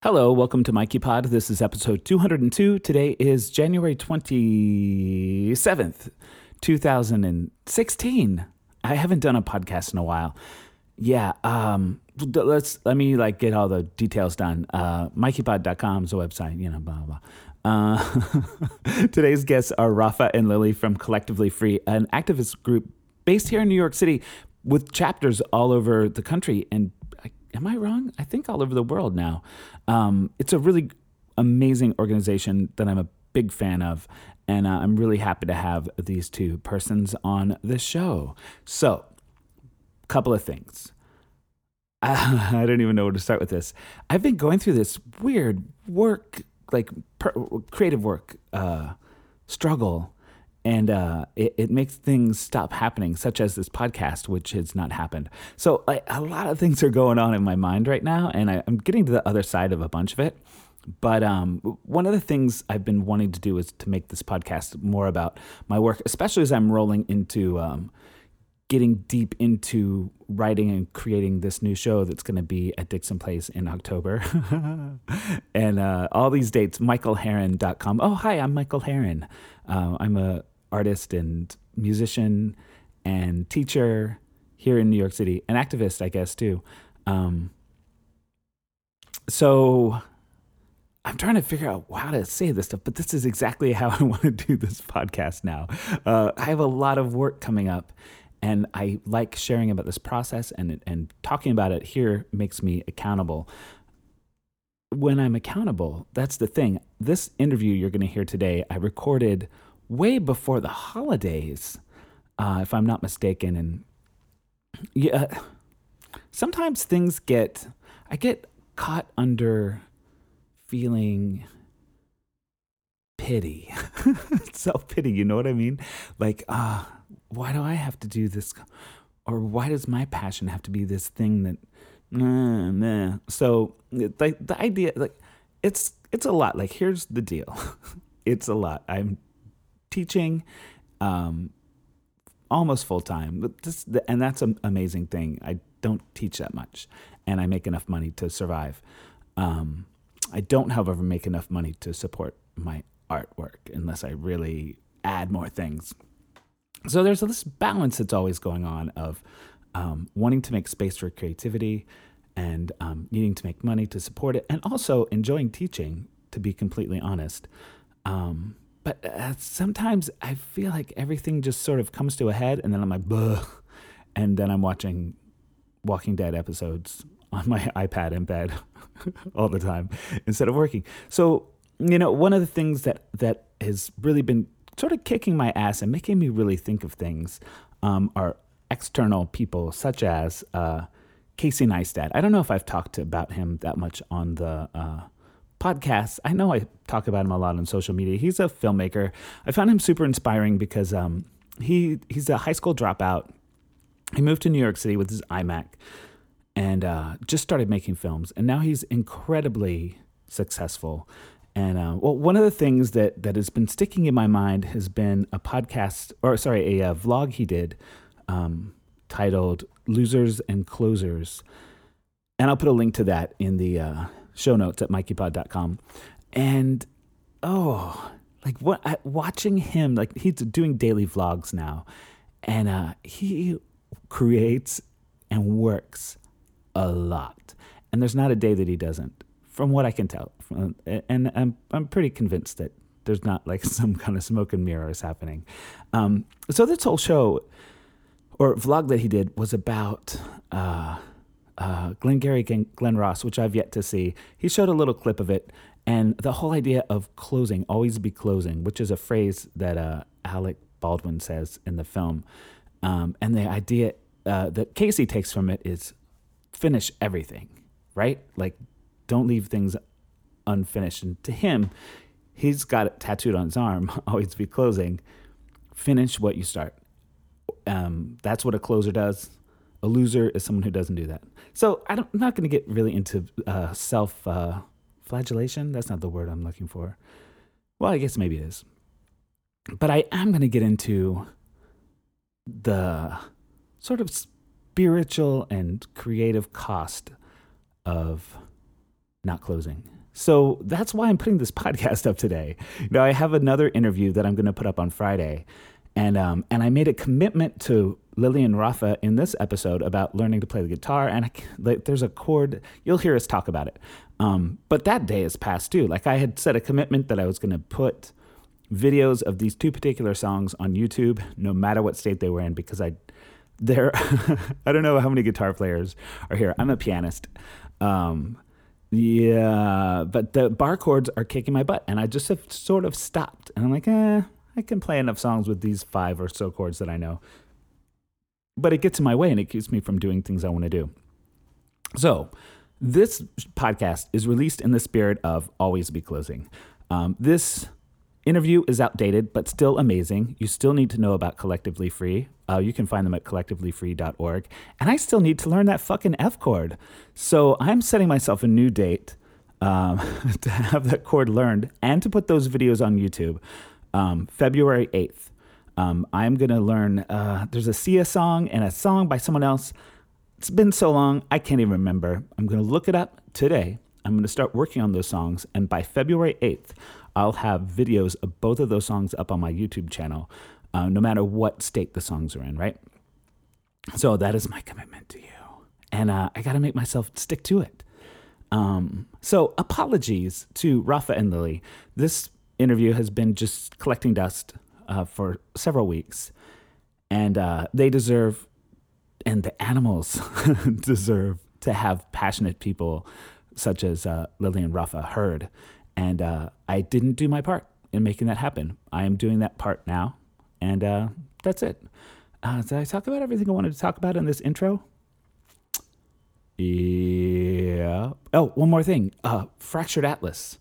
Hello, welcome to Mikey Pod. This is episode 202. Today is January 27th, 2016. I haven't done a podcast in a while. Yeah, um let's let me like get all the details done. Uh mikeypod.com is the website, you know, blah blah. Uh, today's guests are Rafa and Lily from Collectively Free, an activist group based here in New York City with chapters all over the country and am I wrong? I think all over the world now. Um, it's a really amazing organization that I'm a big fan of, and uh, I'm really happy to have these two persons on the show. So, couple of things. I don't even know where to start with this. I've been going through this weird work, like per, creative work uh, struggle and uh, it, it, makes things stop happening, such as this podcast, which has not happened. So a lot of things are going on in my mind right now, and I, am getting to the other side of a bunch of it. But um, one of the things I've been wanting to do is to make this podcast more about my work, especially as I'm rolling into um, getting deep into writing and creating this new show that's going to be at Dixon Place in October. and uh, all these dates, michaelherron.com. Oh, hi, I'm Michael Herron. Uh, I'm a artist and musician and teacher here in New York City, an activist, I guess, too. Um, so I'm trying to figure out how to say this stuff, but this is exactly how I want to do this podcast now. Uh, I have a lot of work coming up, and I like sharing about this process, and and talking about it here makes me accountable. When I'm accountable, that's the thing. This interview you're going to hear today, I recorded way before the holidays, uh, if I'm not mistaken. And yeah, sometimes things get, I get caught under feeling pity, self pity. You know what I mean? Like, ah, uh, why do I have to do this? Or why does my passion have to be this thing that, nah, nah. So, like, the idea, like, it's, it's a lot. Like, here's the deal. it's a lot. I'm teaching um, almost full time. And that's an amazing thing. I don't teach that much, and I make enough money to survive. Um, I don't, however, make enough money to support my artwork unless I really add more things. So there's this balance that's always going on of um, wanting to make space for creativity and um, needing to make money to support it, and also enjoying teaching. To be completely honest, um, but uh, sometimes I feel like everything just sort of comes to a head, and then I'm like, Bleh. and then I'm watching Walking Dead episodes on my iPad in bed all the time instead of working. So you know, one of the things that that has really been sort of kicking my ass and making me really think of things um, are external people such as uh, Casey Neistat. I don't know if I've talked about him that much on the uh, podcasts. I know I talk about him a lot on social media. He's a filmmaker. I found him super inspiring because um, he he's a high school dropout. He moved to New York City with his iMac and uh, just started making films. And now he's incredibly successful. And uh, well, one of the things that that has been sticking in my mind has been a podcast, or sorry, a, a vlog he did um, titled "Losers and Closers," and I'll put a link to that in the uh, show notes at mikeypod.com. And oh, like what watching him, like he's doing daily vlogs now, and uh, he creates and works a lot. And there's not a day that he doesn't, from what I can tell. And I'm I'm pretty convinced that there's not like some kind of smoke and mirrors happening. Um, so this whole show or vlog that he did was about uh, uh, Glengarry Glen Ross, which I've yet to see. He showed a little clip of it, and the whole idea of closing, always be closing, which is a phrase that uh, Alec Baldwin says in the film. Um, and the idea uh, that Casey takes from it is finish everything, right? Like, don't leave things unfinished. And to him, he's got it tattooed on his arm, always be closing. Finish what you start. Um, that's what a closer does. A loser is someone who doesn't do that. So I am not going to get really into uh, self uh, flagellation. That's not the word I'm looking for. Well, I guess maybe it is. But I am going to get into the sort of spiritual and creative cost of not closing. So that's why I'm putting this podcast up today. Know, I have another interview that I'm going to put up on Friday, and um, and I made a commitment to Lily and Rafa in this episode about learning to play the guitar. And I, like, there's a chord you'll hear us talk about it. Um, but that day is past too. Like I had set a commitment that I was going to put videos of these two particular songs on YouTube, no matter what state they were in, because I there I don't know how many guitar players are here. I'm a pianist. Um, yeah, but the bar chords are kicking my butt, and I just have sort of stopped. And I'm like, eh, I can play enough songs with these five or so chords that I know. But it gets in my way, and it keeps me from doing things I want to do. So, this podcast is released in the spirit of always be closing. Um, this interview is outdated, but still amazing. You still need to know about Collectively Free. Uh, you can find them at collectivelyfree.org. And I still need to learn that fucking F chord. So I'm setting myself a new date um, to have that chord learned and to put those videos on YouTube. Um, February 8th. Um, I'm going to learn, uh, there's a Sia song and a song by someone else. It's been so long, I can't even remember. I'm going to look it up today. I'm going to start working on those songs. And by February 8th, I'll have videos of both of those songs up on my YouTube channel, uh, no matter what state the songs are in, right? So that is my commitment to you. And uh, I got to make myself stick to it. Um, so apologies to Rafa and Lily. This interview has been just collecting dust uh, for several weeks. And uh, they deserve, and the animals deserve to have passionate people such as uh, Lily and Rafa heard and uh, I didn't do my part in making that happen. I am doing that part now. And uh, that's it. Uh, did I talk about everything I wanted to talk about in this intro? Yeah. Oh, one more thing. Fractured Atlas.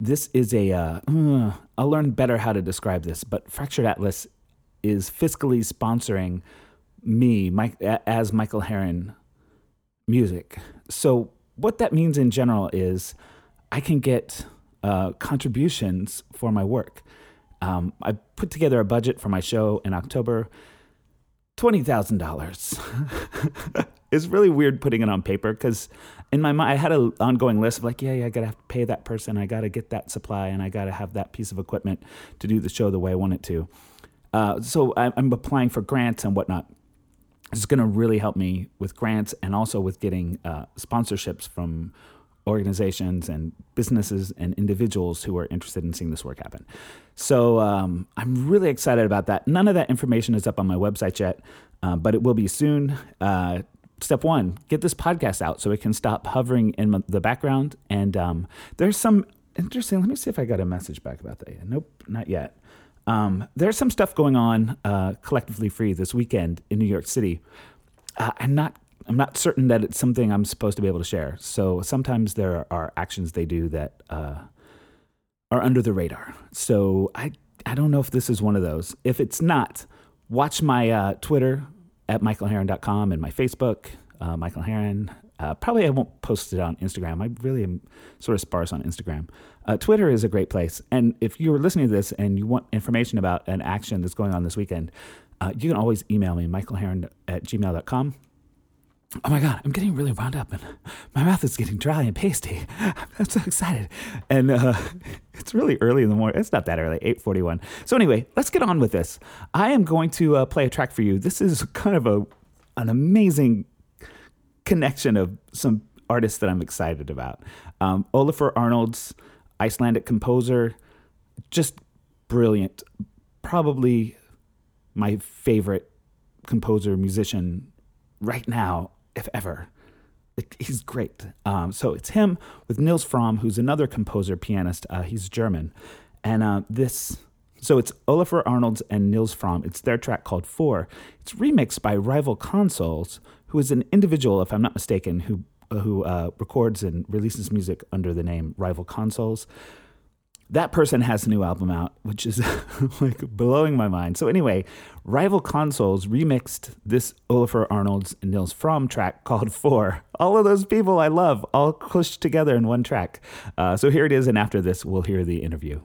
This is a. Uh, uh, I'll learn better how to describe this, but Fractured Atlas is fiscally sponsoring me Mike, as Michael Heron music. So, what that means in general is I can get uh, contributions for my work. Um, I put together a budget for my show in October. Twenty thousand dollars. it's really weird putting it on paper because in my mind I had an ongoing list of like, yeah, yeah, I gotta have to pay that person, I gotta get that supply, and I gotta have that piece of equipment to do the show the way I want it to. Uh, so I'm applying for grants and whatnot. It's going to really help me with grants and also with getting uh, sponsorships from organizations and businesses and individuals who are interested in seeing this work happen. So um, I'm really excited about that. None of that information is up on my website yet, uh, but it will be soon. Step one get this podcast out so it can stop hovering in the background. And um, there's some interesting, let me see if I got a message back about that. Nope, not yet. Um, there's some stuff going on uh, collectively free this weekend in New York City. Uh, I'm not I'm not certain that it's something I'm supposed to be able to share. So sometimes there are actions they do that uh, are under the radar. So I I don't know if this is one of those. If it's not, watch my uh, Twitter at michaelheron.com and my Facebook, uh, Michael Heron. Uh, probably I won't post it on Instagram. I really am sort of sparse on Instagram. Uh, Twitter is a great place. And if you're listening to this and you want information about an action that's going on this weekend, uh, you can always email me, michaelheron at gmail.com. Oh my God, I'm getting really wound up and my mouth is getting dry and pasty. I'm so excited. And uh, it's really early in the morning. It's not that early, 841. So anyway, let's get on with this. I am going to uh, play a track for you. This is kind of a an amazing connection of some artists that I'm excited about. Um, Olafur Arnalds, Icelandic composer, just brilliant. Probably my favorite composer, musician right now if ever. he's great. Um, so it's him with Nils Frahm, who's another composer, pianist. Uh, he's German. And uh, this, so it's Olafur Arnalds and Nils Frahm. It's their track called Four. It's remixed by Rival Consoles, who is an individual, if I'm not mistaken, who who uh, records and releases music under the name Rival Consoles that person has a new album out, which is like blowing my mind. So anyway, Rival Consoles remixed this Olafur Arnalds and Nils Frahm track called Four. All of those people I love, all pushed together in one track. Uh, so here it is, and after this, we'll hear the interview.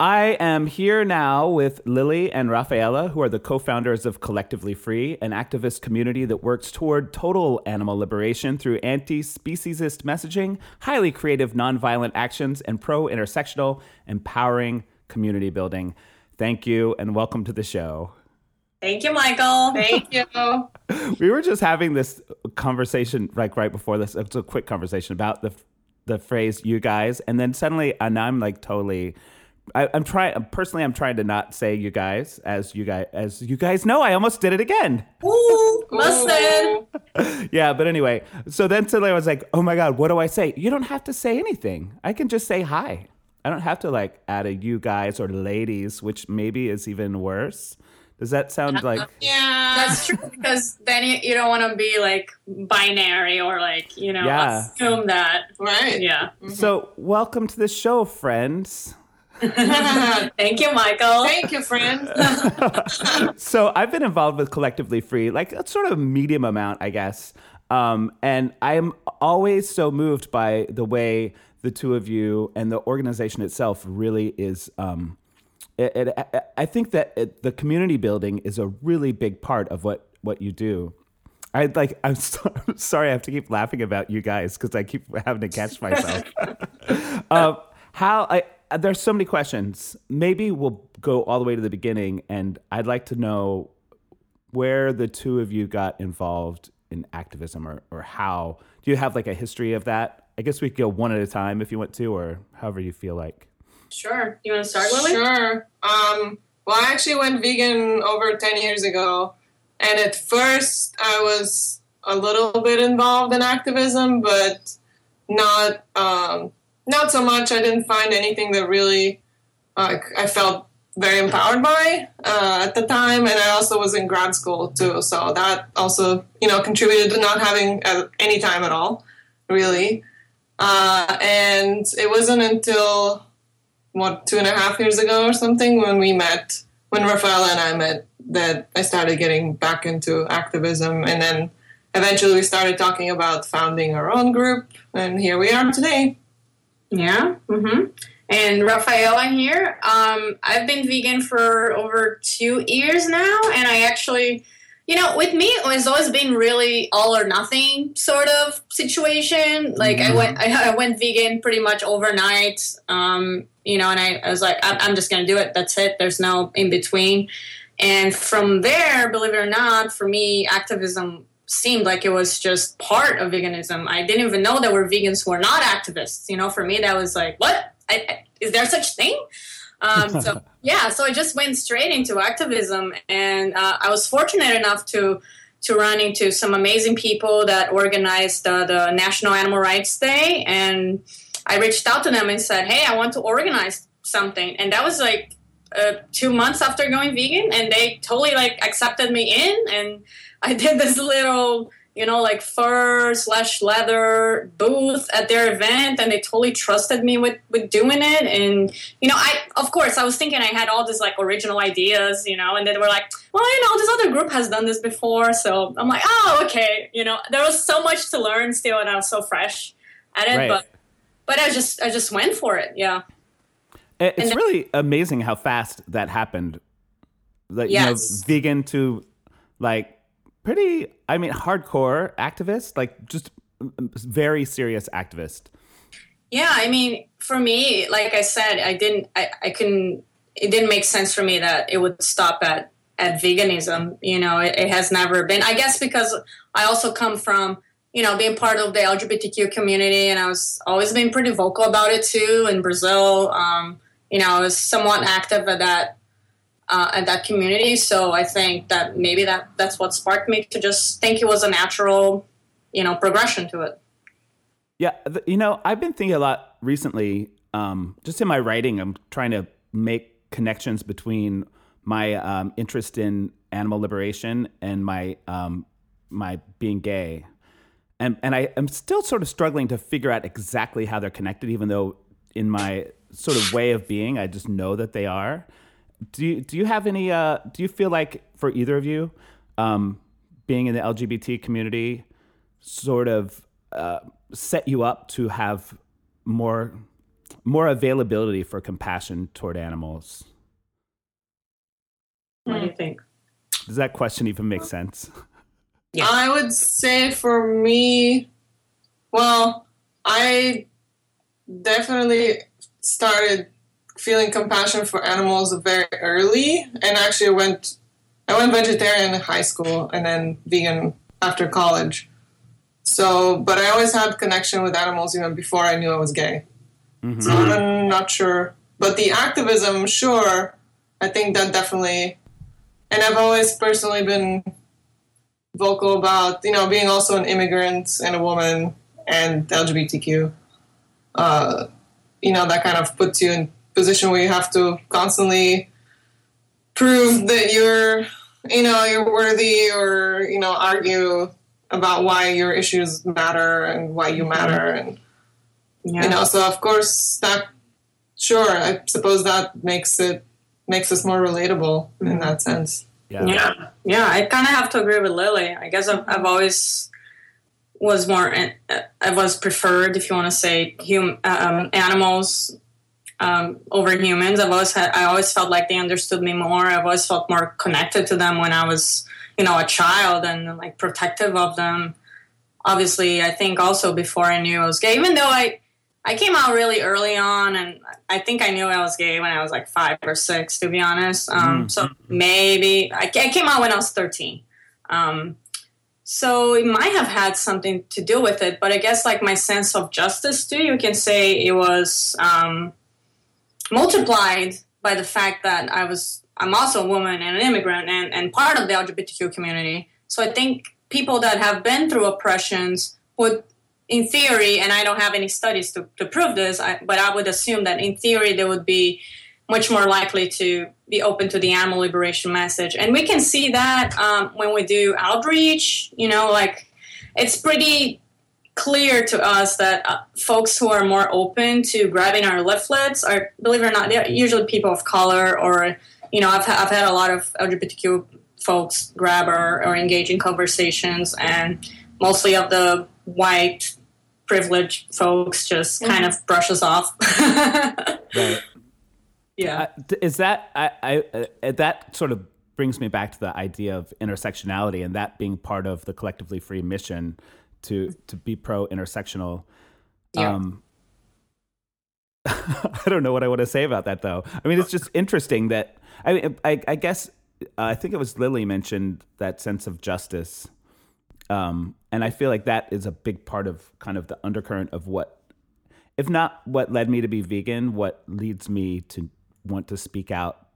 I am here now with Lily and Rafaela, who are the co founders of Collectively Free, an activist community that works toward total animal liberation through anti speciesist messaging, highly creative nonviolent actions, and pro intersectional, empowering community building. Thank you and welcome to the show. Thank you, Michael. Thank you. we were just having this conversation like right before this. It's a quick conversation about the the phrase "you guys," and then suddenly, and I'm like totally. I, am trying personally. I'm trying to not say "you guys" as you guys as you guys know. I almost did it again. Ooh, busted. yeah, but anyway. So then suddenly I was like, "Oh my god, what do I say?" You don't have to say anything. I can just say hi. I don't have to like add a "you guys" or "ladies," which maybe is even worse. Does that sound like? Yeah, that's true because then you, you don't want to be like binary or like you know yeah. assume that. Right. Yeah. Mm-hmm. So welcome to the show, friends. Thank you, Michael. Thank you, friends. so I've been involved with Collectively Free, like a sort of medium amount, I guess. Um, and I'm always so moved by the way the two of you and the organization itself really is um, it, it, I think that it, the community building is a really big part of what what you do. I like. I'm, so, I'm sorry. I have to keep laughing about you guys because I keep having to catch myself. um, how I there's so many questions. Maybe we'll go all the way to the beginning, and I'd like to know where the two of you got involved in activism, or or how. Do you have like a history of that? I guess we could go one at a time if you want to, or however you feel like. Sure. You want to start, Lily? Sure. Um, well, I actually went vegan over 10 years ago. And at first, I was a little bit involved in activism, but not um, not so much. I didn't find anything that really I felt very empowered by uh, at the time, and I also was in grad school too, so that also you know contributed to not having uh, any time at all, really. Uh, and it wasn't until what two and a half years ago or something when we met when Rafaela and I met that I started getting back into activism and then eventually we started talking about founding our own group and here we are today. Yeah. Mm-hmm. And Rafaela here. Um, I've been vegan for over two years now and I actually you know, with me, it's always been really all or nothing sort of situation. Like mm-hmm. I went, I, I, went vegan pretty much overnight. Um, you know, and I, I was like, I'm, I'm just going to do it. That's it. There's no in between. And from there, believe it or not, for me, activism seemed like it was just part of veganism. I didn't even know there were vegans who are not activists. You know, for me, that was like, what? I, I, is there such thing? Um, so yeah, so I just went straight into activism, and uh, I was fortunate enough to to run into some amazing people that organized uh, the National Animal Rights Day, and I reached out to them and said, "Hey, I want to organize something," and that was like uh, two months after going vegan, and they totally like accepted me in, and I did this little you know, like fur slash leather booth at their event, and they totally trusted me with with doing it. And you know, I of course I was thinking I had all these like original ideas, you know, and they were like, well, you know, this other group has done this before, so I'm like, oh, okay, you know, there was so much to learn still, and I was so fresh at it, right. but but I just I just went for it, yeah. It's then, really amazing how fast that happened. Like yes. you know, vegan to like pretty, I mean, hardcore activist, like just very serious activist. Yeah, I mean, for me, like I said, I didn't, I, I couldn't, it didn't make sense for me that it would stop at, at veganism. You know, it, it has never been, I guess because I also come from, you know, being part of the LGBTQ community and I was always been pretty vocal about it too in Brazil. Um, you know, I was somewhat active at that uh, and that community. So I think that maybe that that's what sparked me to just think it was a natural, you know, progression to it. Yeah, you know, I've been thinking a lot recently. Um, just in my writing, I'm trying to make connections between my um, interest in animal liberation and my um, my being gay, and and I am still sort of struggling to figure out exactly how they're connected, even though in my sort of way of being, I just know that they are do you do you have any? Uh, do you feel like for either of you, um, being in the LGBT community, sort of uh, set you up to have more more availability for compassion toward animals. What do you think? Does that question even make sense? Yeah. I would say for me, well, I definitely started feeling compassion for animals very early, and actually went I went vegetarian in high school and then vegan after college. So, but I always had connection with animals even before I knew I was gay. Mm-hmm. So I'm not sure, but the activism, sure, I think that definitely, and I've always personally been vocal about you know being also an immigrant and a woman and LGBTQ. Uh, you know that kind of puts you in position where you have to constantly prove that you're you know you're worthy or you know argue about why your issues matter and why you matter and yeah. you know so of course that sure i suppose that makes it makes us more relatable mm-hmm. in that sense yeah yeah, yeah i kind of have to agree with lily i guess i've, I've always was more i was preferred if you want to say hum, um, animals um, over humans. I've always had, I always felt like they understood me more. I've always felt more connected to them when I was, you know, a child and like protective of them. Obviously, I think also before I knew I was gay, even though I, I came out really early on, and I think I knew I was gay when I was like five or six, to be honest. Um, mm. So maybe I, I, came out when I was thirteen. Um, so it might have had something to do with it, but I guess like my sense of justice too. You can say it was um, multiplied by the fact that I was I'm also a woman and an immigrant and, and part of the LGBTQ community. So I think people that have been through oppressions would in theory, and I don't have any studies to, to prove this, I, but I would assume that in theory they would be much more likely to be open to the animal liberation message. And we can see that um, when we do outreach, you know, like it's pretty clear to us that uh, folks who are more open to grabbing our leaflets are, believe it or not, they're usually people of color or, you know, I've, ha- I've had a lot of LGBTQ folks grab or, or engage in conversations and mostly of the white privileged folks just mm-hmm. kind of brushes off. right. Yeah. Uh, is that, I, I, uh, that sort of brings me back to the idea of intersectionality and that being part of the collectively free mission to to be pro intersectional. Yeah. Um, I don't know what I want to say about that though. I mean, it's just interesting that I mean, I, I guess uh, I think it was Lily mentioned that sense of justice, um, and I feel like that is a big part of kind of the undercurrent of what, if not what led me to be vegan, what leads me to want to speak out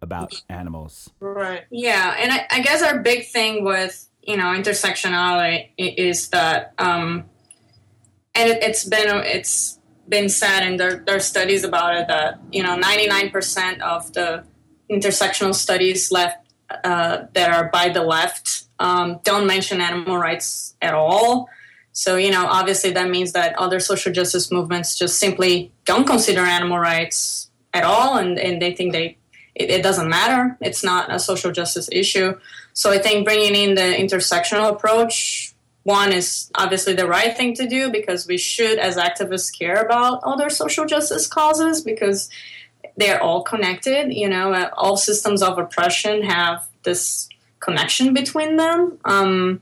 about animals. Right. Yeah, and I, I guess our big thing with you know intersectionality is that um, and it, has been it's been said and there, there are studies about it that you know 99% of the intersectional studies left uh, that are by the left um, don't mention animal rights at all. So you know obviously that means that other social justice movements just simply don't consider animal rights at all and, and they think they it, it doesn't matter it's not a social justice issue so I think bringing in the intersectional approach, one is obviously the right thing to do because we should, as activists, care about other social justice causes because they're all connected. You know, uh, all systems of oppression have this connection between them. Um,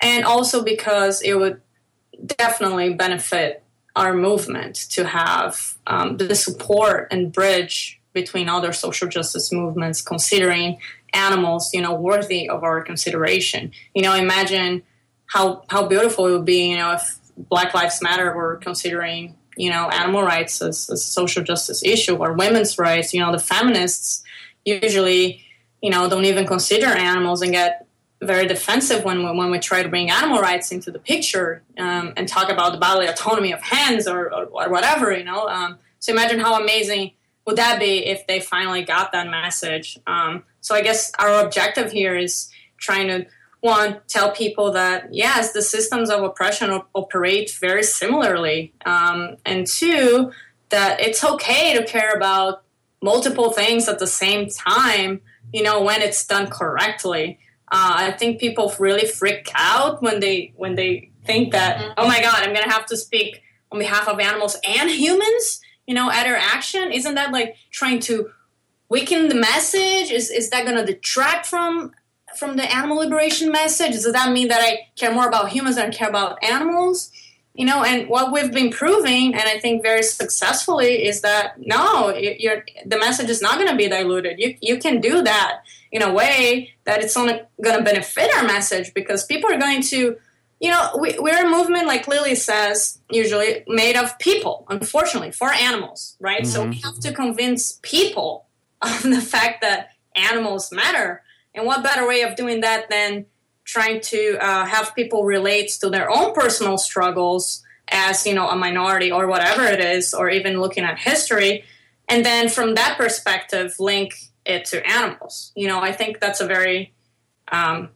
and also because it would definitely benefit our movement to have um, the support and bridge between other social justice movements, considering animals, you know, worthy of our consideration. You know, imagine how how beautiful it would be, you know, if Black Lives Matter were considering, you know, animal rights as, as a social justice issue or women's rights. You know, the feminists usually, you know, don't even consider animals and get very defensive when we, when we try to bring animal rights into the picture um, and talk about the bodily autonomy of or, or, or whatever, you know. Um, so imagine how amazing would that be if they finally got that message? Um, so I guess our objective here is trying to one tell people that yes, the systems of oppression op- operate very similarly, um, and two that it's okay to care about multiple things at the same time. You know when it's done correctly. Uh, I think people really freak out when they when they think that mm-hmm. oh my god, I'm gonna have to speak on behalf of animals and humans you know, at our action? Isn't that like trying to weaken the message? Is is that going to detract from from the animal liberation message? Does that mean that I care more about humans than I care about animals? You know, and what we've been proving, and I think very successfully, is that no, you're, the message is not going to be diluted. You you can do that in a way that it's only going to benefit our message because people are going to you know, we, we're a movement, like Lily says, usually made of people, unfortunately, for animals, right? Mm-hmm. So we have to convince people of the fact that animals matter. And what better way of doing that than trying to uh, have people relate to their own personal struggles as, you know, a minority or whatever it is, or even looking at history. And then from that perspective, link it to animals. You know, I think that's a very um,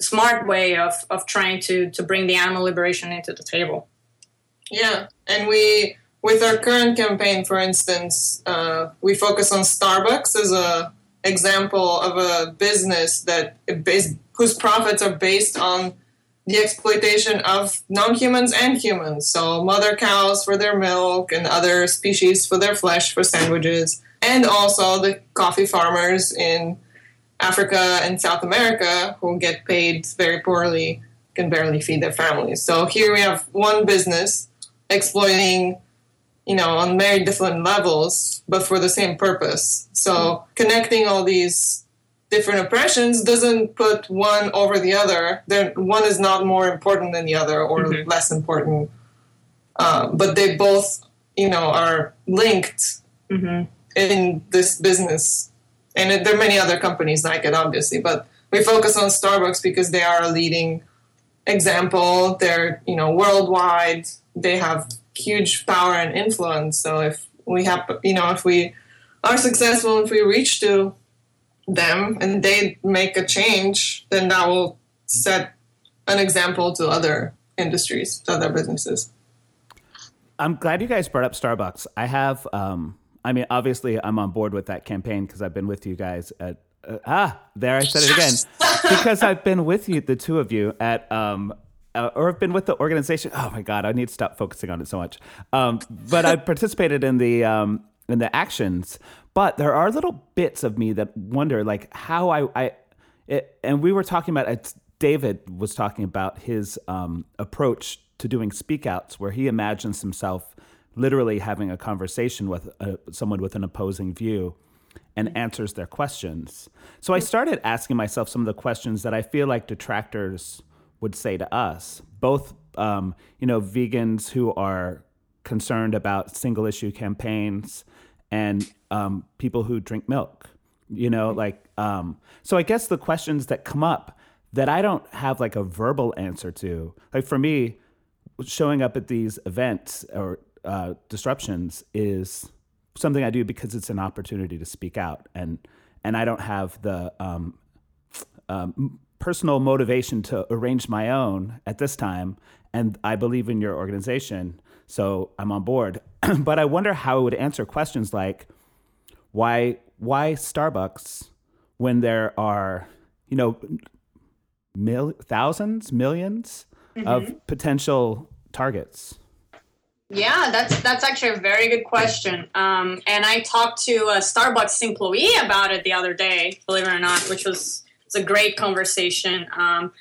smart way of, of trying to, to bring the animal liberation into the table. Yeah, and we, with our current campaign, for instance, uh, we focus on Starbucks as a example of a business that is, whose profits are based on the exploitation of non-humans and humans. So mother cows for their milk and other species for their flesh for sandwiches, and also the coffee farmers in Africa and South America who get paid very poorly can barely feed their families. So here we have one business exploiting, you know, on very different levels, but for the same purpose. So connecting all these different oppressions doesn't put one over the other. They're, one is not more important than the other or mm-hmm. less important, uh, but they both, you know, are linked mm-hmm. in this business and there are many other companies like it, obviously, but we focus on Starbucks because they are a leading example. They're you know worldwide. They have huge power and influence. So if we have you know if we are successful, if we reach to them and they make a change, then that will set an example to other industries, to other businesses. I'm glad you guys brought up Starbucks. I have um, I mean, obviously, I'm on board with that campaign because I've been with you guys at. Uh, ah, there I said it again. because I've been with you, the two of you, at um, uh, or have been with the organization. Oh my God, I need to stop focusing on it so much. Um, but I participated in the um, in the actions. But there are little bits of me that wonder, like how I, I it, and we were talking about. It, David was talking about his um, approach to doing speakouts, where he imagines himself literally having a conversation with a, someone with an opposing view and answers their questions. So I started asking myself some of the questions that I feel like detractors would say to us, both um, you know vegans who are concerned about single issue campaigns and um, people who drink milk. You know, like um, so. I guess the questions that come up that I don't have like a verbal answer to, like for me, showing up at these events or uh, disruptions is something I do because it's an opportunity to speak out, and and I don't have the um, um, personal motivation to arrange my own at this time. And I believe in your organization, so I'm on board. but I wonder how it would answer questions like, why why Starbucks when there are you know mil- thousands, 1000000s mm-hmm. of potential targets. Yeah, that's that's actually a very good question. Um, and I talked to a Starbucks employee about it the other day, believe it or not, which was it's a great conversation. Um,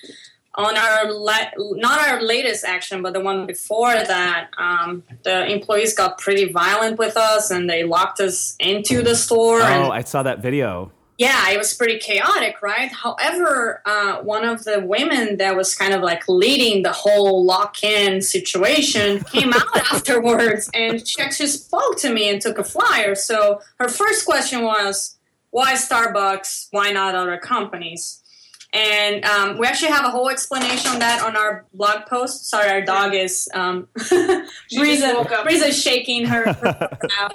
on our la- not our latest action, but the one before that, um, the employees got pretty violent with us, and they locked us into the store. Oh, and, I saw that video yeah, it was pretty chaotic, right? However, uh, one of the women that was kind of like leading the whole lock in situation came out afterwards and she actually spoke to me and took a flyer. So her first question was, why Starbucks? Why not other companies? And um, we actually have a whole explanation on that on our blog post. Sorry, our dog is um, Breeza, shaking her. her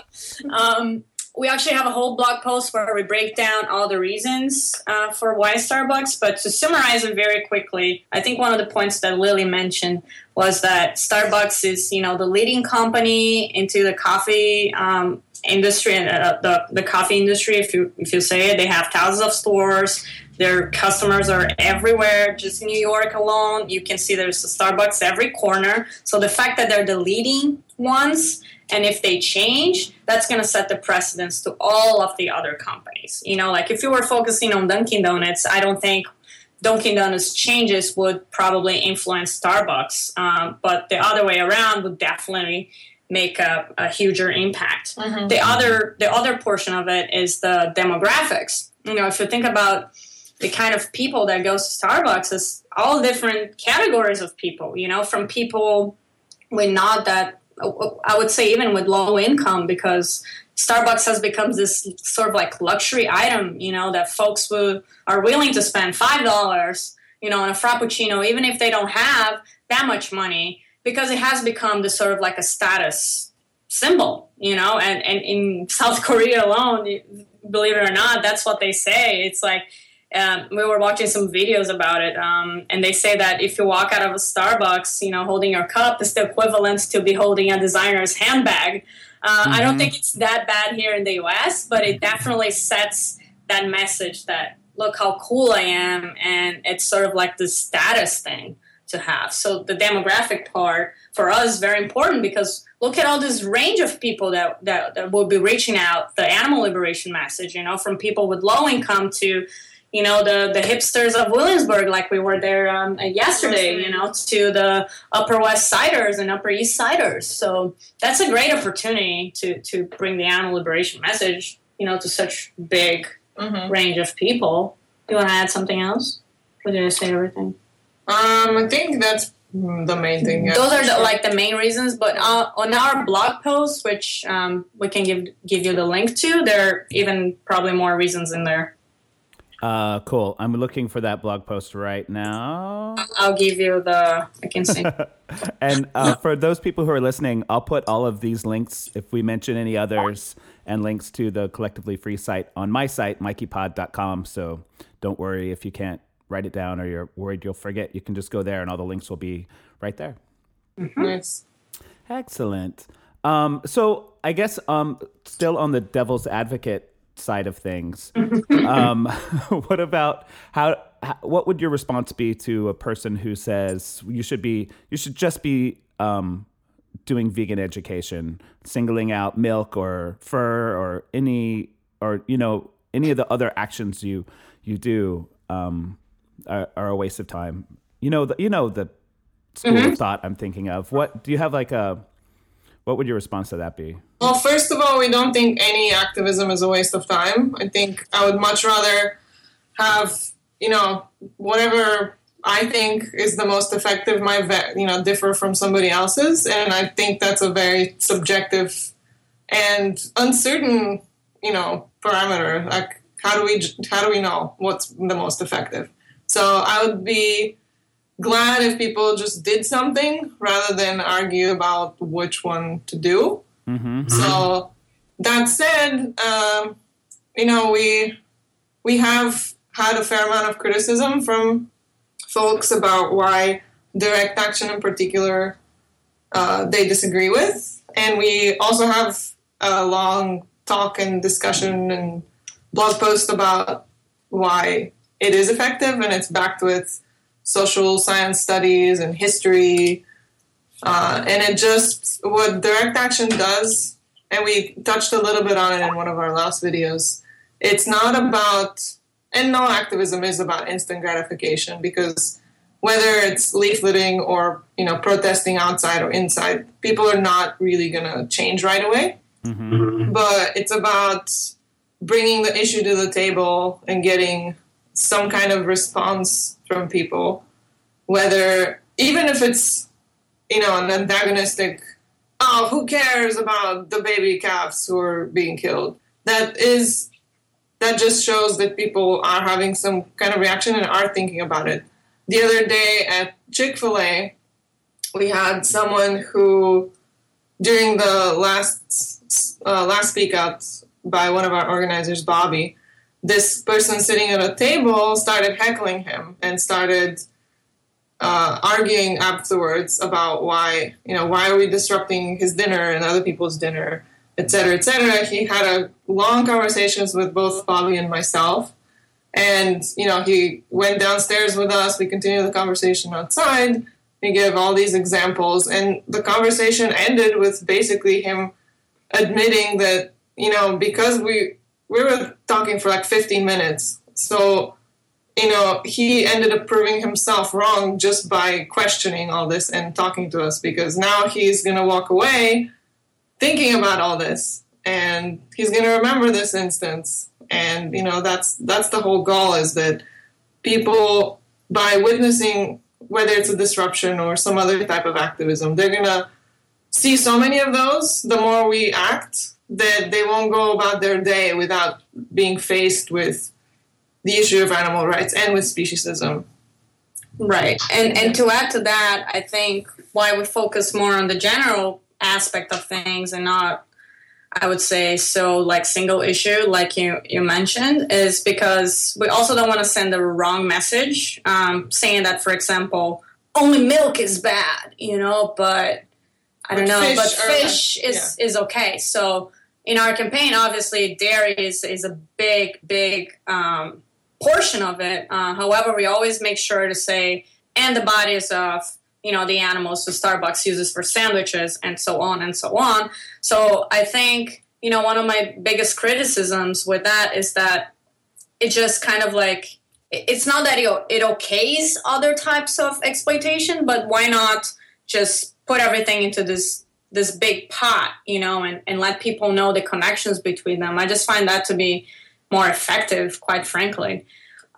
um, we actually have a whole blog post where we break down all the reasons uh, for why Starbucks. But to summarize it very quickly, I think one of the points that Lily mentioned was that Starbucks is, you know, the leading company into the coffee um, industry and uh, the, the coffee industry. If you if you say it, they have thousands of stores. Their customers are everywhere. Just New York alone, you can see there's a Starbucks every corner. So the fact that they're the leading ones, and if they change, that's going to set the precedence to all of the other companies. You know, like if you were focusing on Dunkin' Donuts, I don't think Dunkin' Donuts changes would probably influence Starbucks, um, but the other way around would definitely make a, a huger impact. Mm-hmm. The other the other portion of it is the demographics. You know, if you think about the kind of people that goes to Starbucks, is all different categories of people. You know, from people with not that I would say even with low income because Starbucks has become this sort of like luxury item, you know, that folks will, are willing to spend five dollars, you know, on a frappuccino, even if they don't have that much money, because it has become the sort of like a status symbol, you know. And and in South Korea alone, believe it or not, that's what they say. It's like um, we were watching some videos about it, um, and they say that if you walk out of a Starbucks, you know, holding your cup, it's the equivalent to be holding a designer's handbag. Uh, mm-hmm. I don't mm-hmm. think it's that bad here in the US, but it definitely sets that message that look how cool I am, and it's sort of like the status thing to have. So the demographic part for us is very important because look at all this range of people that, that, that will be reaching out the animal liberation message, you know, from people with low income to you know the the hipsters of Williamsburg, like we were there um, yesterday. You know, to the Upper West Siders and Upper East Siders. So that's a great opportunity to to bring the animal liberation message. You know, to such big mm-hmm. range of people. Do you want to add something else? Or did I say everything? Um, I think that's the main thing. Those are the, like the main reasons. But uh, on our blog post, which um, we can give give you the link to, there are even probably more reasons in there. Uh, cool. I'm looking for that blog post right now. I'll give you the. I can see. and uh, for those people who are listening, I'll put all of these links if we mention any others and links to the collectively free site on my site, mikeypod.com. So don't worry if you can't write it down or you're worried you'll forget. You can just go there and all the links will be right there. Mm-hmm. Nice. Excellent. Um, so I guess um, still on the devil's advocate side of things. um, what about how, how, What would your response be to a person who says you should be? You should just be um, doing vegan education, singling out milk or fur or any or you know any of the other actions you you do um, are, are, a waste of time. You know the you know the school mm-hmm. of thought I'm thinking of. What do you have like a what would your response to that be? Well, first of all, we don't think any activism is a waste of time. I think I would much rather have, you know, whatever I think is the most effective might, you know, differ from somebody else's. And I think that's a very subjective and uncertain, you know, parameter. Like, how do we, how do we know what's the most effective? So I would be glad if people just did something rather than argue about which one to do. Mm-hmm. So that said, um, you know, we we have had a fair amount of criticism from folks about why direct action in particular uh, they disagree with, and we also have a long talk and discussion and blog post about why it is effective, and it's backed with social science studies and history. Uh, and it just, what direct action does, and we touched a little bit on it in one of our last videos, it's not about, and no activism is about instant gratification because whether it's leafleting or you know protesting outside or inside, people are not really going to change right away. Mm-hmm. But it's about bringing the issue to the table and getting some kind of response from people, whether even if it's you know an antagonistic, oh who cares about the baby calves who are being killed? That is that just shows that people are having some kind of reaction and are thinking about it. The other day at Chick Fil A, we had someone who during the last uh, last speak out by one of our organizers, Bobby this person sitting at a table started heckling him and started uh, arguing afterwards about why you know why are we disrupting his dinner and other people's dinner etc etc he had a long conversations with both bobby and myself And, you know, he went downstairs with us. We continued the conversation outside. He gave all these examples. And the conversation ended with basically him admitting that, you know, because we, we were talking for like 15 minutes. So, you know, he ended up proving himself wrong just by questioning all this and talking to us because now he's going to walk away thinking about all this and he's going to remember this instance and you know that's that's the whole goal is that people by witnessing whether it's a disruption or some other type of activism they're going to see so many of those the more we act that they won't go about their day without being faced with the issue of animal rights and with speciesism Right. And and to add to that, I think why we focus more on the general aspect of things and not I would say so like single issue like you you mentioned is because we also don't want to send the wrong message um, saying that for example only milk is bad you know but I don't know fish but fish is is okay. So in our campaign obviously dairy is is a big big um, portion of it. Uh, however we always make sure to say and the bodies of you know the animals the starbucks uses for sandwiches and so on and so on. So i think you know one of my biggest criticisms with that is that it just kind of like it's not that it, it okays other types of exploitation but why not just put everything into this this big pot you know and, and let people know the connections between them i just find that to be more effective quite frankly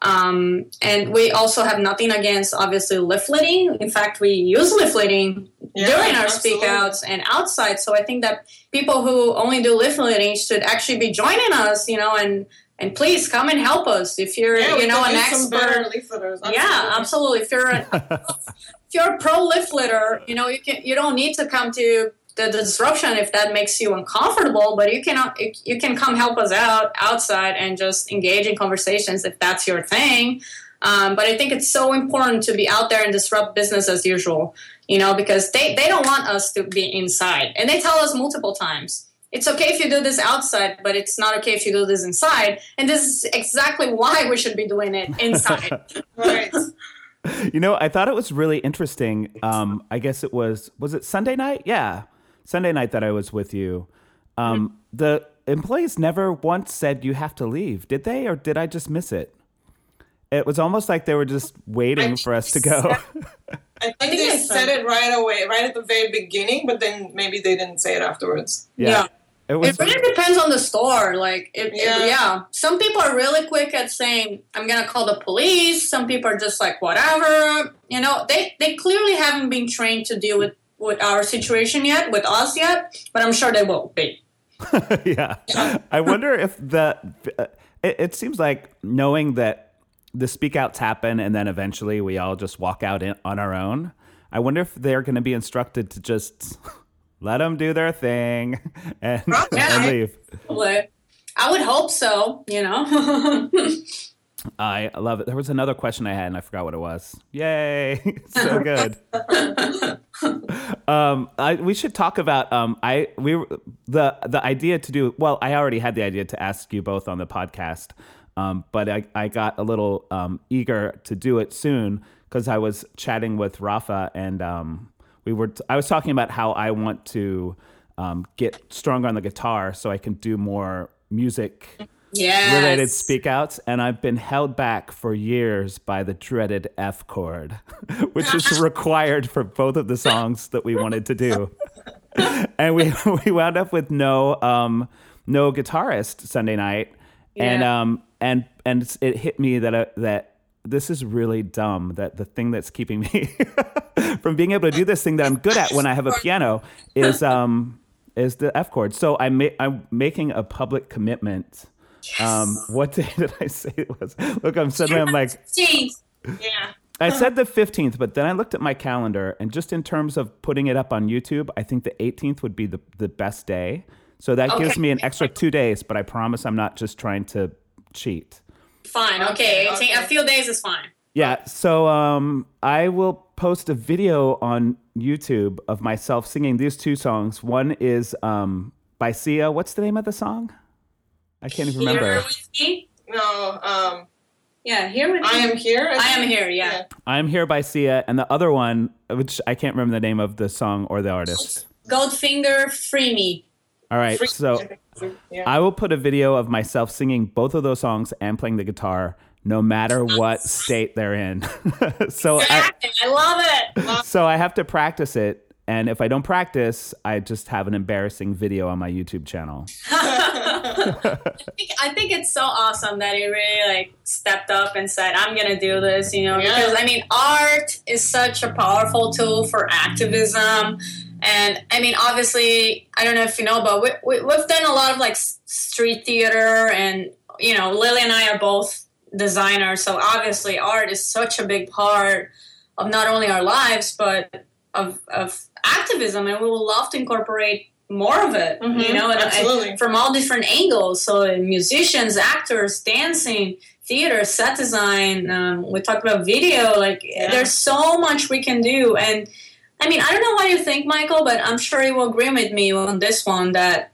um, and we also have nothing against obviously leafleting. In fact, we use leafleting Yeah, during our absolutely. speak outs and outside. So I think that people who only do leafleting should actually be joining us, you know, and and please come and help us if you're yeah, you know an use some better expert. leafleters. Yeah, absolutely. If you're a, if you're a pro leafleter, you know you can you don't need to come to the disruption if that makes you uncomfortable, but you can you can come help us out outside and just engage in conversations if that's your thing. Um, but I think it's so important to be out there and disrupt business as usual, you know, because they, they don't want us to be inside. And they tell us multiple times it's okay if you do this outside, but it's not okay if you do this inside. And this is exactly why we should be doing it inside. Right. You know, I thought it was really interesting. Um, I guess it was was it Sunday night? Yeah, Sunday night that I was with you. Um, the employees never once said you have to leave, did they, or did I just miss it? It was almost like they were just waiting for us to go. I think, think they it's, said it right away, right at the very beginning, but then maybe they didn't say it afterwards. yeah. It was It really depends on the store. Like, it, yeah. Yeah. yeah. Some people are really quick at saying, "I'm gonna call the police." Some people are just like, "Whatever." You know, they they clearly haven't been trained to deal with with our situation yet, with us yet. But I'm sure they will be. yeah. I wonder if the uh, it, it seems like knowing that the speak outs happen and then eventually we all just walk out in, on our own. I wonder if they're going to be instructed to just let them do their thing and, and leave. I would hope so. You know. I love it. There was another question I had and I forgot what it was. Yay! so good. um, I, we should talk about um, I we the the idea to do well. I already had the idea to ask you both on the podcast, um, but I I got a little um, eager to do it soon because I was chatting with Rafa and um, we were I was talking about how I want to um, get stronger on the guitar so I can do more music yeah. related speak outs, and I've been held back for years by the dreaded F chord, which is required for both of the songs that we wanted to do. and we we wound up with no um no guitarist Sunday night. And um and and it hit me that uh, that this is really dumb that the thing that's keeping me from being able to do this thing that I'm good at when I have a piano is um is the F chord. So I ma- I'm making a public commitment. Um, what day did I say it was? Look, I'm suddenly I'm like. Yeah. I said the 15th, but then I looked at my calendar, and just in terms of putting it up on YouTube, I think the 18th would be the, the best day. So that gives me an extra two days, but I promise I'm not just trying to cheat. Fine. Okay. Okay, okay. A few days is fine. Yeah, so um, I will post a video on YouTube of myself singing these two songs. One is um, by Sia. What's the name of the song? I can't even remember. Here with me. No, um, Yeah, here with I am here. I am think. here. Yeah. I'm here by Sia, and the other one, which I can't remember the name of the song or the artist. Goldfinger, free me. All right, Free- so yeah. I will put a video of myself singing both of those songs and playing the guitar, no matter what state they're in. so I, Exactly. I love it. so I have to practice it, and if I don't practice, I just have an embarrassing video on my YouTube channel. I think, I think it's so awesome that he really like stepped up and said, "I'm gonna do this," you know, Yeah. because I mean, art is such a powerful tool for activism, and I mean, obviously, I don't know if you know, but we, we, we've done a lot of like street theater, and you know, Lily and I are both designers, so obviously, art is such a big part of not only our lives but of of activism, and we would love to incorporate more of it, you Mhm, know, and, and from all different angles. So musicians, actors, dancing, theater, set design. Um, we talked about video. Like Yeah. there's so much we can do. And I mean, I don't know what you think, Michael, but I'm sure you will agree with me on this one that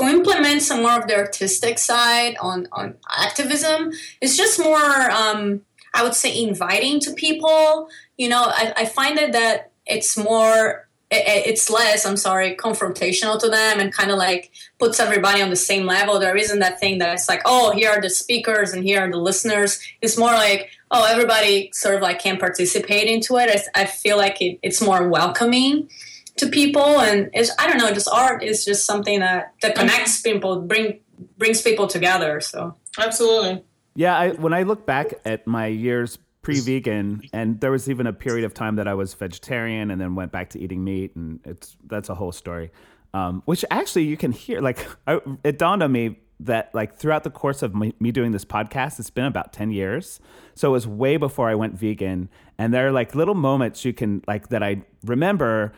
we implement some more of the artistic side on on activism, it's just more. Um, I would say inviting to people. You know, I, I find it that it's more it's less i'm sorry confrontational to them and kind of like puts everybody on the same level. There isn't that thing that it's like oh here are the speakers and here are the listeners. It's more like oh everybody sort of like can participate into it. I, I feel like it, it's more welcoming to people and it's i don't know just art is just something that that mm-hmm. connects people bring brings people together so. Absolutely. Yeah, I, when I look back at my years pre-vegan, and there was even a period of time that I was vegetarian, and then went back to eating meat, and it's that's a whole story. Um, which actually you can hear. Like I, it dawned on me that like throughout the course of me, me doing this podcast, it's been about ten years. So it was way before I went vegan, and there are like little moments you can like that I remember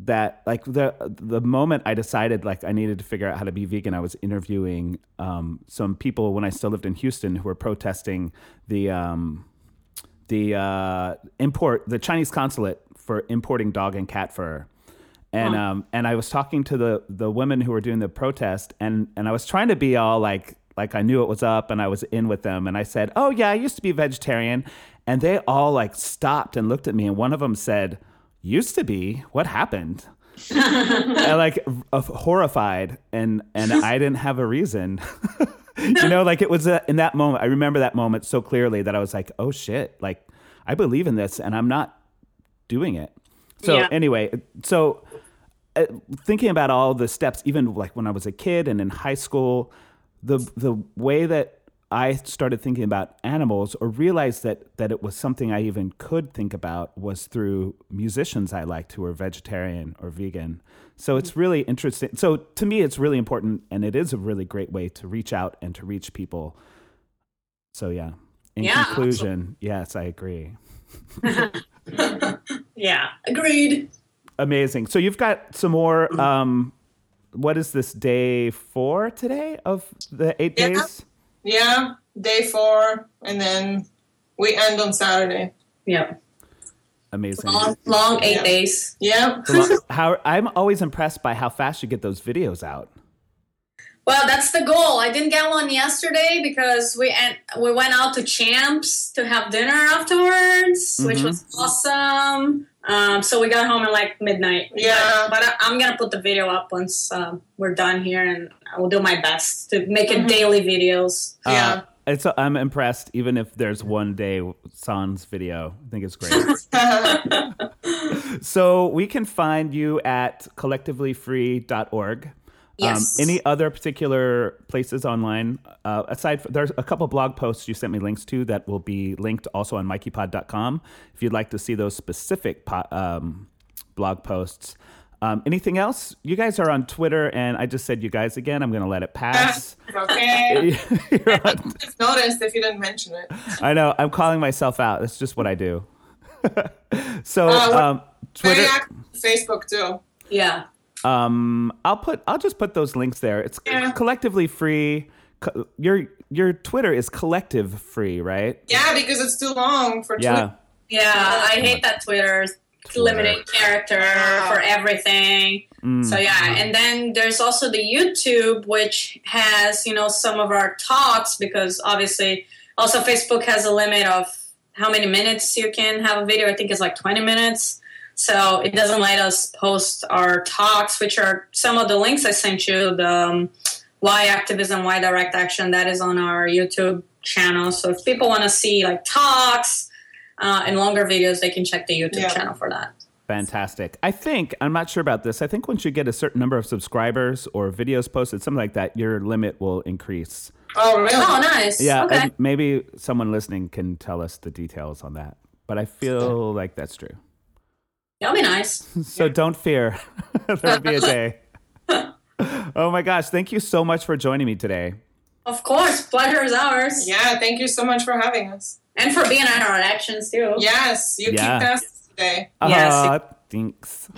that like the the moment I decided like I needed to figure out how to be vegan, I was interviewing um, some people when I still lived in Houston who were protesting the um, the uh, import the Chinese consulate for importing dog and cat fur. And um and I was talking to the the women who were doing the protest and and I was trying to be all like like I knew it was up and I was in with them and I said, "Oh yeah, I used to be vegetarian." And they all like stopped and looked at me and one of them said, "Used to be? What happened?" I like uh, horrified and and I didn't have a reason. you know, like it was uh in that moment. I remember that moment so clearly that I was like, "Oh shit, like I believe in this and I'm not doing it." So Yeah. anyway, so uh, thinking about all the steps, even like when I was a kid and in high school, the the way that I started thinking about animals or realized that that it was something I even could think about was through musicians I liked who were vegetarian or vegan. So it's really interesting. So to me, it's really important, and it is a really great way to reach out and to reach people. So yeah. In Yeah, conclusion, yes, I agree. yeah agreed Amazing. So you've got some more. Um, what is this day four today of the eight Yeah. days? Yeah, day four, and then we end on Saturday. yeah Amazing. long, long eight Yeah. days Yeah. how I'm always impressed by how fast you get those videos out. Well, that's the goal. I didn't get one yesterday because we en- we went out to Champs to have dinner afterwards, which Mhm. was awesome. Um, so we got home at like midnight. Yeah. But, but I, I'm gonna put the video up once um, we're done here, and I will do my best to make it Mhm. daily videos. Yeah. Uh, it's I'm impressed even if there's one day sans video. I think it's great. so we can find you at collectivelyfree.org. Yes. Um, any other particular places online uh, aside from, there's a couple blog posts you sent me links to that will be linked also on mikeypod.com if you'd like to see those specific po- um, blog posts um, anything else you guys are on twitter and i just said you guys again i'm going to let it pass okay. On- I've noticed if you didn't mention it. i know i'm calling myself out that's just what i do so Uh, um, twitter Facebook too. yeah. Um, I'll put I'll just put those links there. It's Yeah. collectively free. Co- your your Twitter is collective free, right? Yeah, because it's too long for Yeah. Twitter. Yeah, I hate that Twitter's limited character for everything. Mm. So yeah, and then there's also the YouTube, which has you know some of our talks because obviously Also, Facebook has a limit of how many minutes you can have a video. I think it's like 20 minutes. So it doesn't let us post our talks, which are some of the links I sent you. The um, why activism, why direct action. That is on our YouTube channel. So if people want to see like talks uh, and longer videos, they can check the YouTube Yeah. channel for that. Fantastic. I think, I'm not sure about this. I think once you get a certain number of subscribers or videos posted, something like that, your limit will increase. Oh, really? Oh, nice. Yeah, Okay. maybe someone listening can tell us the details on that. But I feel like that's true. That'll be nice. So don't fear. There'll be a day. oh my gosh. Thank you so much for joining me today. Of course, pleasure is ours. Yeah, thank you so much for having us. And for being at our actions too. Yes, you Yeah. kicked us today. Yes. Ah, thanks.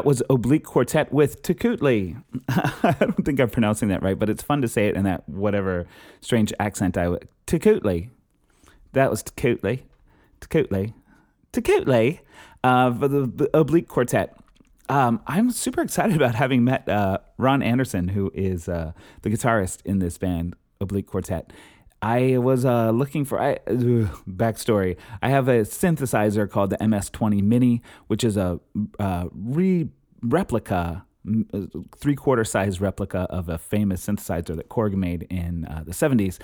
That was Oblique Quartet with Takutli. I don't think I'm pronouncing that right, but it's fun to say it in that whatever strange accent I would. Takutli. That was Takutli. Takutli. Takutli uh, for the, the Oblique Quartet. Um, I'm super excited about having met uh, Ron Anderson, who is uh, the guitarist in this band, Oblique Quartet. I was uh, looking for I, backstory. I have a synthesizer called the MS20 Mini, which is a uh, re replica, three quarter size replica of a famous synthesizer that Korg made in uh, the 70s.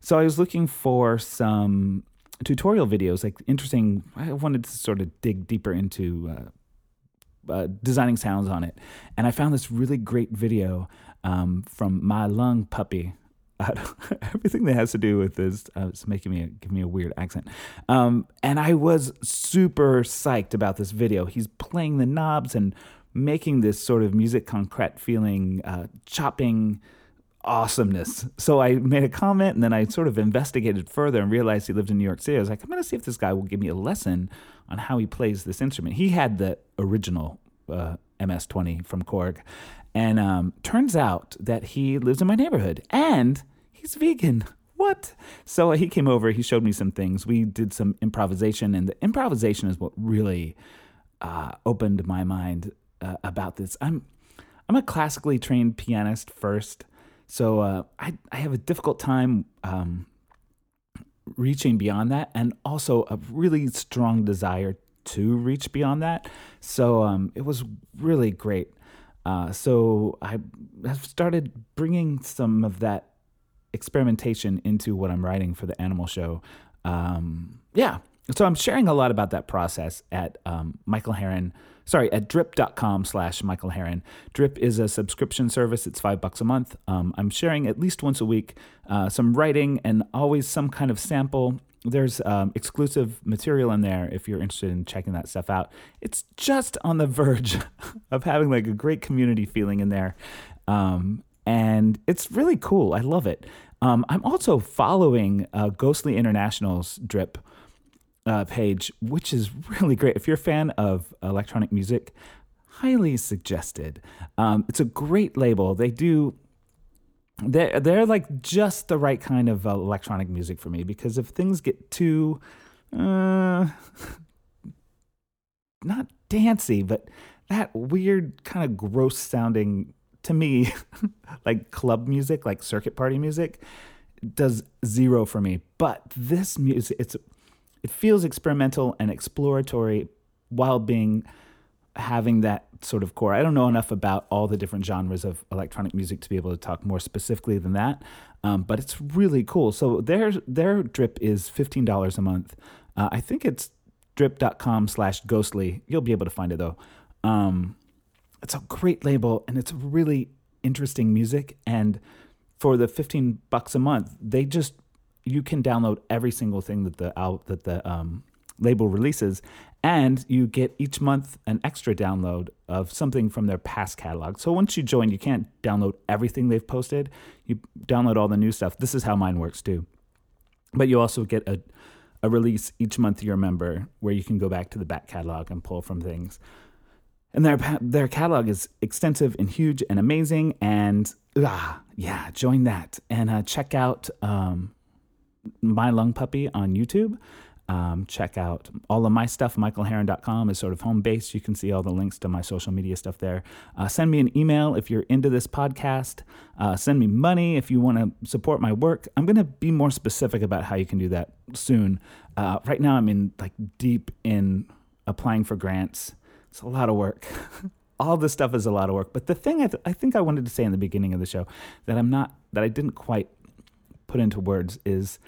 So I was looking for some tutorial videos, like interesting. I wanted to sort of dig deeper into uh, uh, designing sounds on it. And I found this really great video um, from My Lung Puppy. everything that has to do with this uh, is making me give me a weird accent. Um, and I was super psyched about this video. He's playing the knobs and making this sort of musique concrète feeling, uh, chopping awesomeness. So I made a comment and then I sort of investigated further and realized he lived in New York City. I was like, I'm going to see if this guy will give me a lesson on how he plays this instrument. He had the original uh, MS-20 from Korg. And um, turns out that he lives in my neighborhood and he's vegan. What? So he came over, he showed me some things. We did some improvisation, and the improvisation is what really uh, opened my mind uh, about this. I'm I'm a classically trained pianist first, so uh, I I have a difficult time um, reaching beyond that, and also a really strong desire to reach beyond that. So um, it was really great. Uh, so I have started bringing some of that experimentation into what I'm writing for the animal show. Um, yeah. So I'm sharing a lot about that process at um, Michael Harren, sorry, at drip.com slash Michael Harren. Drip is a subscription service. It's five bucks a month. Um, I'm sharing at least once a week uh, some writing and always some kind of sample. There's um, exclusive material in there if you're interested in checking that stuff out. It's just on the verge of having like a great community feeling in there. Um, and it's really cool. I love it. Um, I'm also following uh, Ghostly International's drip uh, page, which is really great. If you're a fan of electronic music, highly suggested. Um, it's a great label. They do. They're, they're like just the right kind of uh, electronic music for me because if things get too uh, not dancey, but that weird kind of gross sounding to me, like club music, like circuit party music, does zero for me. But this music, it's it feels experimental and exploratory while being having that sort of core. I don't know enough about all the different genres of electronic music to be able to talk more specifically than that, um, but it's really cool. So their their drip is fifteen dollars a month. Uh, I think it's drip.com slash ghostly. You'll be able to find it though. Um, it's a great label and it's really interesting music. And for the 15 bucks a month, they just, you can download every single thing that the out that the um, label releases, and you get each month an extra download of something from their past catalog. So once you join, you can't download everything they've posted. You download all the new stuff. This is how mine works too. But you also get a a release each month you're a member where you can go back to the back catalog and pull from things and their their catalog is extensive and huge and amazing. And ah, yeah, join that and uh, check out um, my lung puppy on YouTube. Um, check out all of my stuff. MichaelHarren.com is sort of home base. You can see all the links to my social media stuff there. Uh, send me an email if you're into this podcast. Uh, send me money if you want to support my work. I'm going to be more specific about how you can do that soon. Uh, right now, I'm in like deep in applying for grants it's a lot of work. All this stuff is a lot of work. But the thing I, th- I think I wanted to say in the beginning of the show that I'm not, that I didn't quite put into words is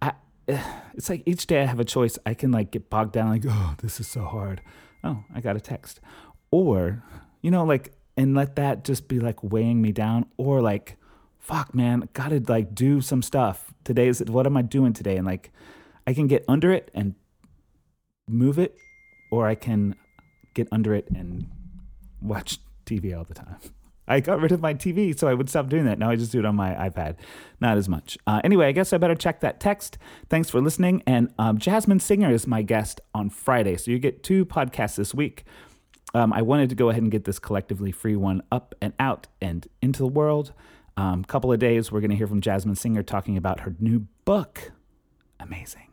I, it's like each day I have a choice. I can like get bogged down, like, oh, this is so hard. Oh, I got a text. Or, you know, like, and let that just be like weighing me down. Or like, fuck, man, gotta like do some stuff. Today is, what am I doing today? And like, I can get under it and move it, or I can get under it and watch TV all the time. I got rid of my TV, so I would stop doing that. Now I just do it on my iPad. Not as much. Uh, anyway, I guess I better check that text. Thanks for listening. And um, Jasmin Singer is my guest on Friday. So you get two podcasts this week. Um, I wanted to go ahead and get this collectively free one up and out and into the world. A um, couple of days, we're going to hear from Jasmin Singer talking about her new book. Amazing.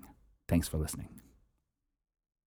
Thanks for listening.